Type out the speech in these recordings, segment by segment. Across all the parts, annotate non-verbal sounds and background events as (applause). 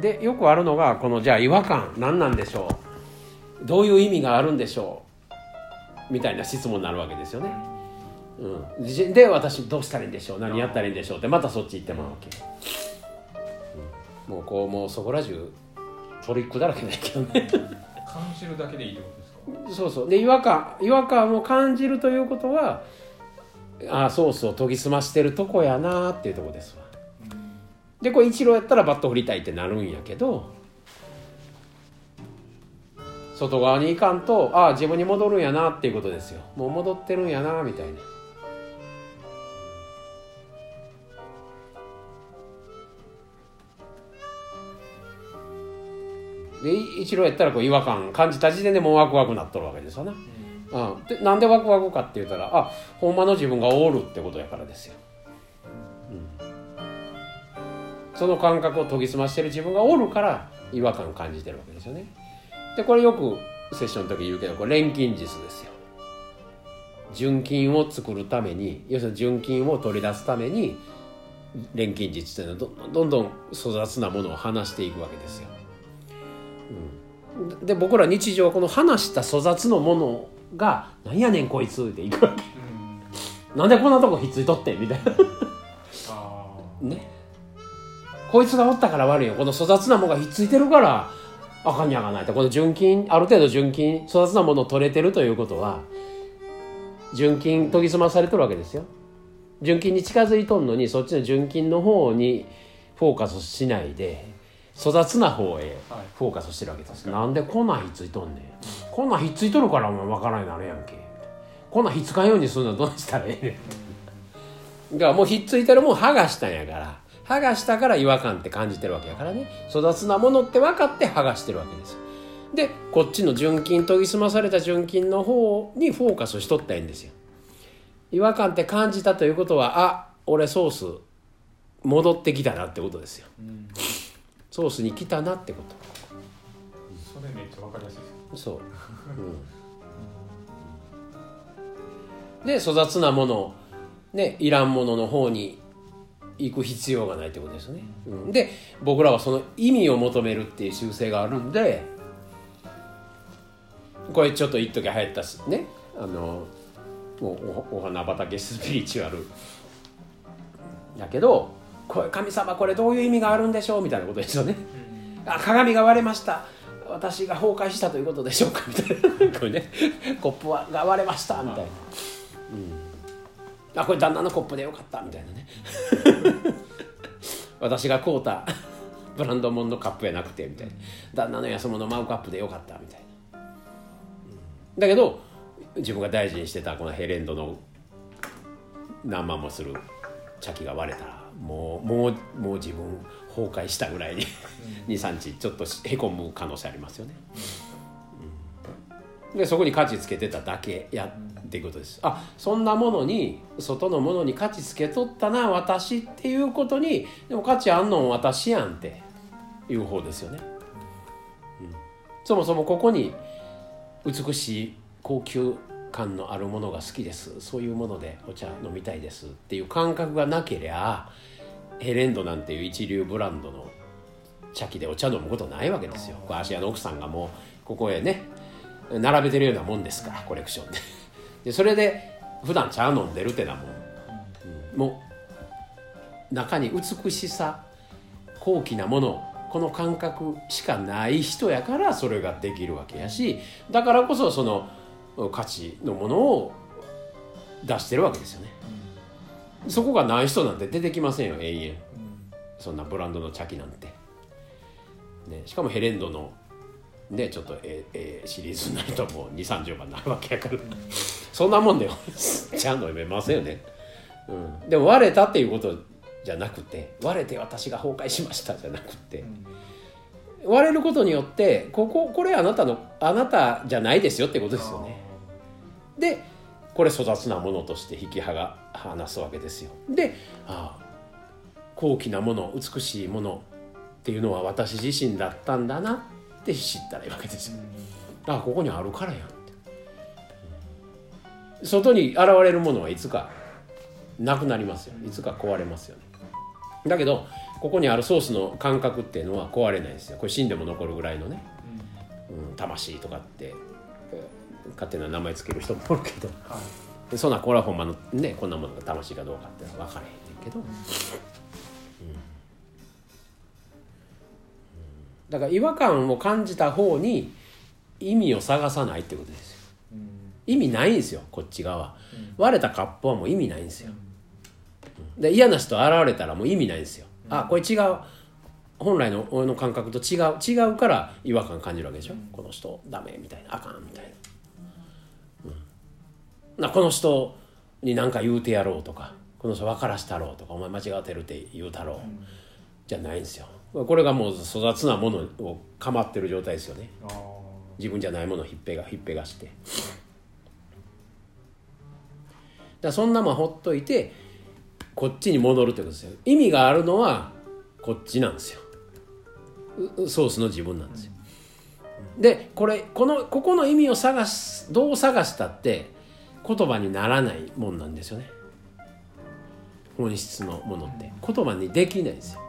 でよくあるのがこのじゃあ違和感何なんでしょう？どういう意味があるんでしょう？みたいな質問になるわけですよね。うん、でで私どうしたらいいんでしょう？何やったらいいんでしょう？ってまたそっち行ってまうわけ、うん。もうこうもうそこら中トリックだらけだけどね。感じるだけでいいってことですか？そうそう。で違和感違和感を感じるということはああソースを研ぎ澄ましてるとこやなっていうとこですわでこれ一郎やったらバット振りたいってなるんやけど外側に行かんとああ自分に戻るんやなっていうことですよ。もう戻ってるんやなみたいな。でい一郎やったらこう違和感感じた時点でもうワクワクなっとるわけですよね、うん、でなんでワクワクかって言ったらあほんまの自分がおるってことやからですよ、うん、その感覚を研ぎ澄ましてる自分がおるから違和感を感じてるわけですよね。でこれよくセッションの時言うけどこれ錬金術ですよ。純金を作るために要するに純金を取り出すために錬金術というのはどんどんどん粗雑なものを話していくわけですよ。で僕ら日常はこの話した粗雑のものが「なんやねんこいつ」っていくわけ。なんでこんなとこひっついとってんみたいな。あねこいつがおったから悪いよ。この粗雑なものがひっついてるからあかんにゃがないと。この純金ある程度純金粗雑なものを取れてるということは純金研ぎ澄まされとるわけですよ。純金に近づいとんのにそっちの純金の方にフォーカスしないで粗雑な方へフォーカスしてるわけです、なんでこんなんひっついとんねん、こんなんひっついとるからお前分からんようになるやんけ。こんなんひっつかんようにするのはどうしたらええねんだからもうひっついてるもん剥がしたんやから剥がしたから違和感って感じてるわけやからね。粗雑なものって分かって剥がしてるわけです。でこっちの純金研ぎ澄まされた純金の方にフォーカスしとったらいいんですよ。違和感って感じたということはあ俺ソース戻ってきたなってことですよ。うんソースに来たなってこそれめっちゃわかりやすいですとそう、うん、で粗雑なものねいらんものの方に行く必要がないってことですね、うん、で僕らはその意味を求めるっていう習性があるんでこれちょっと一時流行ったっすね。あのもうおお花畑スピリチュアルやけどこれ神様これどういう意味があるんでしょうみたいなことですよね。あ鏡が割れました。私が崩壊したということでしょうかみたいな。これね。コップはが割れました。みたいな、うん、あこれ旦那のコップでよかったみたいなね。(laughs) 私が買うたブランド物のカップやなくてみたいな。旦那の安物マウカップでよかったみたいな、うん。だけど自分が大事にしてたこのヘレンドの何万もする茶器が割れたらもうもうもう自分崩壊したぐらいに23日ちょっとへこむ可能性ありますよね。うん。でそこに価値つけてただけやっていうことです。あそんなものに外のものに価値つけとったな私っていうことにでも価値あんのん私やんっていう方ですよね。うんそもそもここに美しい高級感のあるものが好きですそういうものでお茶飲みたいですっていう感覚がなけりゃヘレンドなんていう一流ブランドの茶器でお茶飲むことないわけですよこれ芦屋の奥さんがもうここへね並べてるようなもんですからコレクションででそれで普段茶飲んでるってなもん、うん。もう中に美しさ高貴なものこの感覚しかない人やからそれができるわけやしだからこそその価値のものを出してるわけですよね。そこがない人なんて出てきませんよ永遠。そんなブランドの茶器なんて、ね、しかもヘレンドのねちょっとええシリーズになるともう2 3 0万になるわけやからそんなもんで (laughs) ちゃんと読めませんよね、うん、でも割れたっていうことじゃなくて割れて私が崩壊しましたじゃなくて、割れることによってこここれあなたのあなたじゃないですよってことですよね。でこれ粗雑なものとして引き剥が離すわけですよ。でああ高貴なもの美しいものっていうのは私自身だったんだなって知ったらいいわけですよ。ああここにあるからやん外に現れるものはいつかなくなりますよいつか壊れますよね。だけどここにあるソースの感覚っていうのは壊れないですよ。これ死んでも残るぐらいのね、うん、魂とかって勝手な名前つける人もおるけど、はい、そんなこれはほんまのねこんなものが魂かどうかって分からへんねんけど、うん、だから違和感を感じた方に意味を探さないってことですよ、意味ないんですよこっち側、割れたカップはもう意味ないんですよ、で嫌な人現れたらもう意味ないんですよ、あこれ違う。本来の俺の感覚と違う違うから違和感感じるわけでしょ、うん、この人ダメみたいなあかんみたいな,、うん、なこの人に何か言うてやろうとかこの人分からしたろうとかお前間違ってるって言うたろう、うん、じゃないんですよ。これがもう粗雑なものをかまってる状態ですよね。自分じゃないものをひっぺがひっぺがしてだそんなもんほっといてこっちに戻るってことですよ。意味があるのはこっちなんですよ。ソースの自分なんですよ。でこれこのここの意味を探すどう探したって言葉にならないもんなんですよね。本質のものって。言葉にできないんですよ。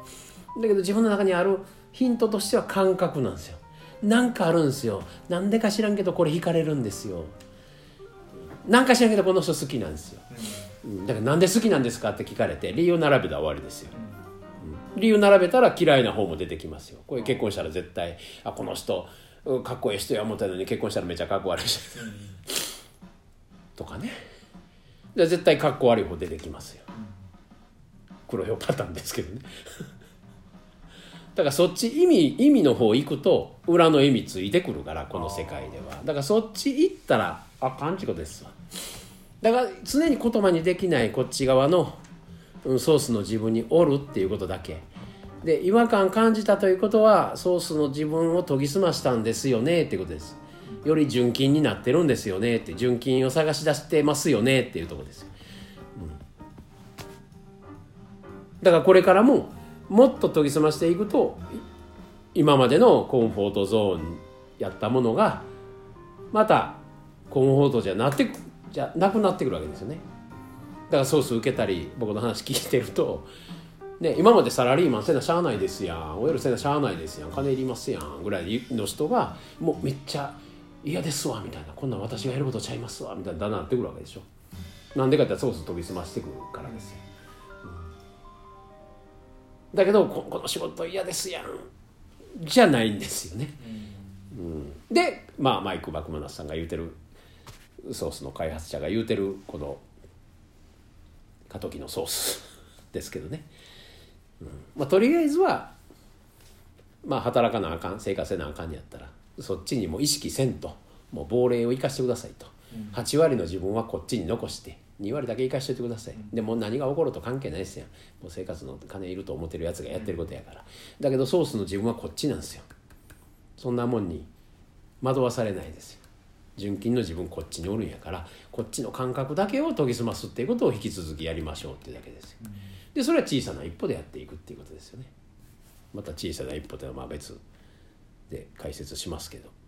だけど自分の中にあるヒントとしては感覚なんですよ。なんかあるんですよ。なんでか知らんけどこれ惹かれるんですよなんか知らんけどこの人好きなんですよ、だからなんで好きなんですかって聞かれて理由並べたら終わりですよ、理由並べたら嫌いな方も出てきますよ。これ結婚したら絶対あこの人かっこいい人や思ったのに結婚したらめちゃかっこ悪いし、とかね。で絶対かっこ悪い方出てきますよ。黒ひょパターンですけどね。(laughs) だからそっち意味意味の方行くと裏の意味ついてくるからこの世界では。だからそっち行ったらあかんちこです。わだから常に言葉にできないこっち側のソースの自分におるっていうことだけ。で違和感感じたということはソースの自分を研ぎ澄ましたんですよねっていうことです。より純金になってるんですよねって純金を探し出してますよねっていうとこです、だからこれからももっと研ぎ澄ましていくと今までのコンフォートゾーンやったものがまたコンフォートじゃなってじゃなくなってくるわけですよね。だからソース受けたり僕の話聞いてると、ね、今までサラリーマンせなしゃあないですやん。おやるせなしゃあないですやん。金いりますやん。ぐらいの人がもうめっちゃ嫌ですわみたいな。こんなん私がやることちゃいますわみたいなだなってくるわけでしょ。なんでかってソース飛び澄ましてくるからですよ、うん、だけどこの仕事嫌ですやん。じゃないんですよね、うん、でまあマイク・バクマナスさんが言うてるソースの開発者が言うてるこの過渡期のソース (laughs) ですけどね、うん。まあ、とりあえずはまあ働かなあかん生活せなあかんやったらそっちにも意識せんと。もう亡霊を生かしてくださいと、うん、8割の自分はこっちに残して2割だけ生かしておいてください、うん、でも何が起こると関係ないですやんもう生活の金いると思ってるやつがやってることやから、だけどソースの自分はこっちなんですよ。そんなもんに惑わされないですよ純金の自分こっちにおるんやからこっちの感覚だけを研ぎ澄ますっていうことを引き続きやりましょうっていうだけですよ。でそれは小さな一歩でやっていくっていうことですよね。また小さな一歩というのはまあ別で解説しますけど。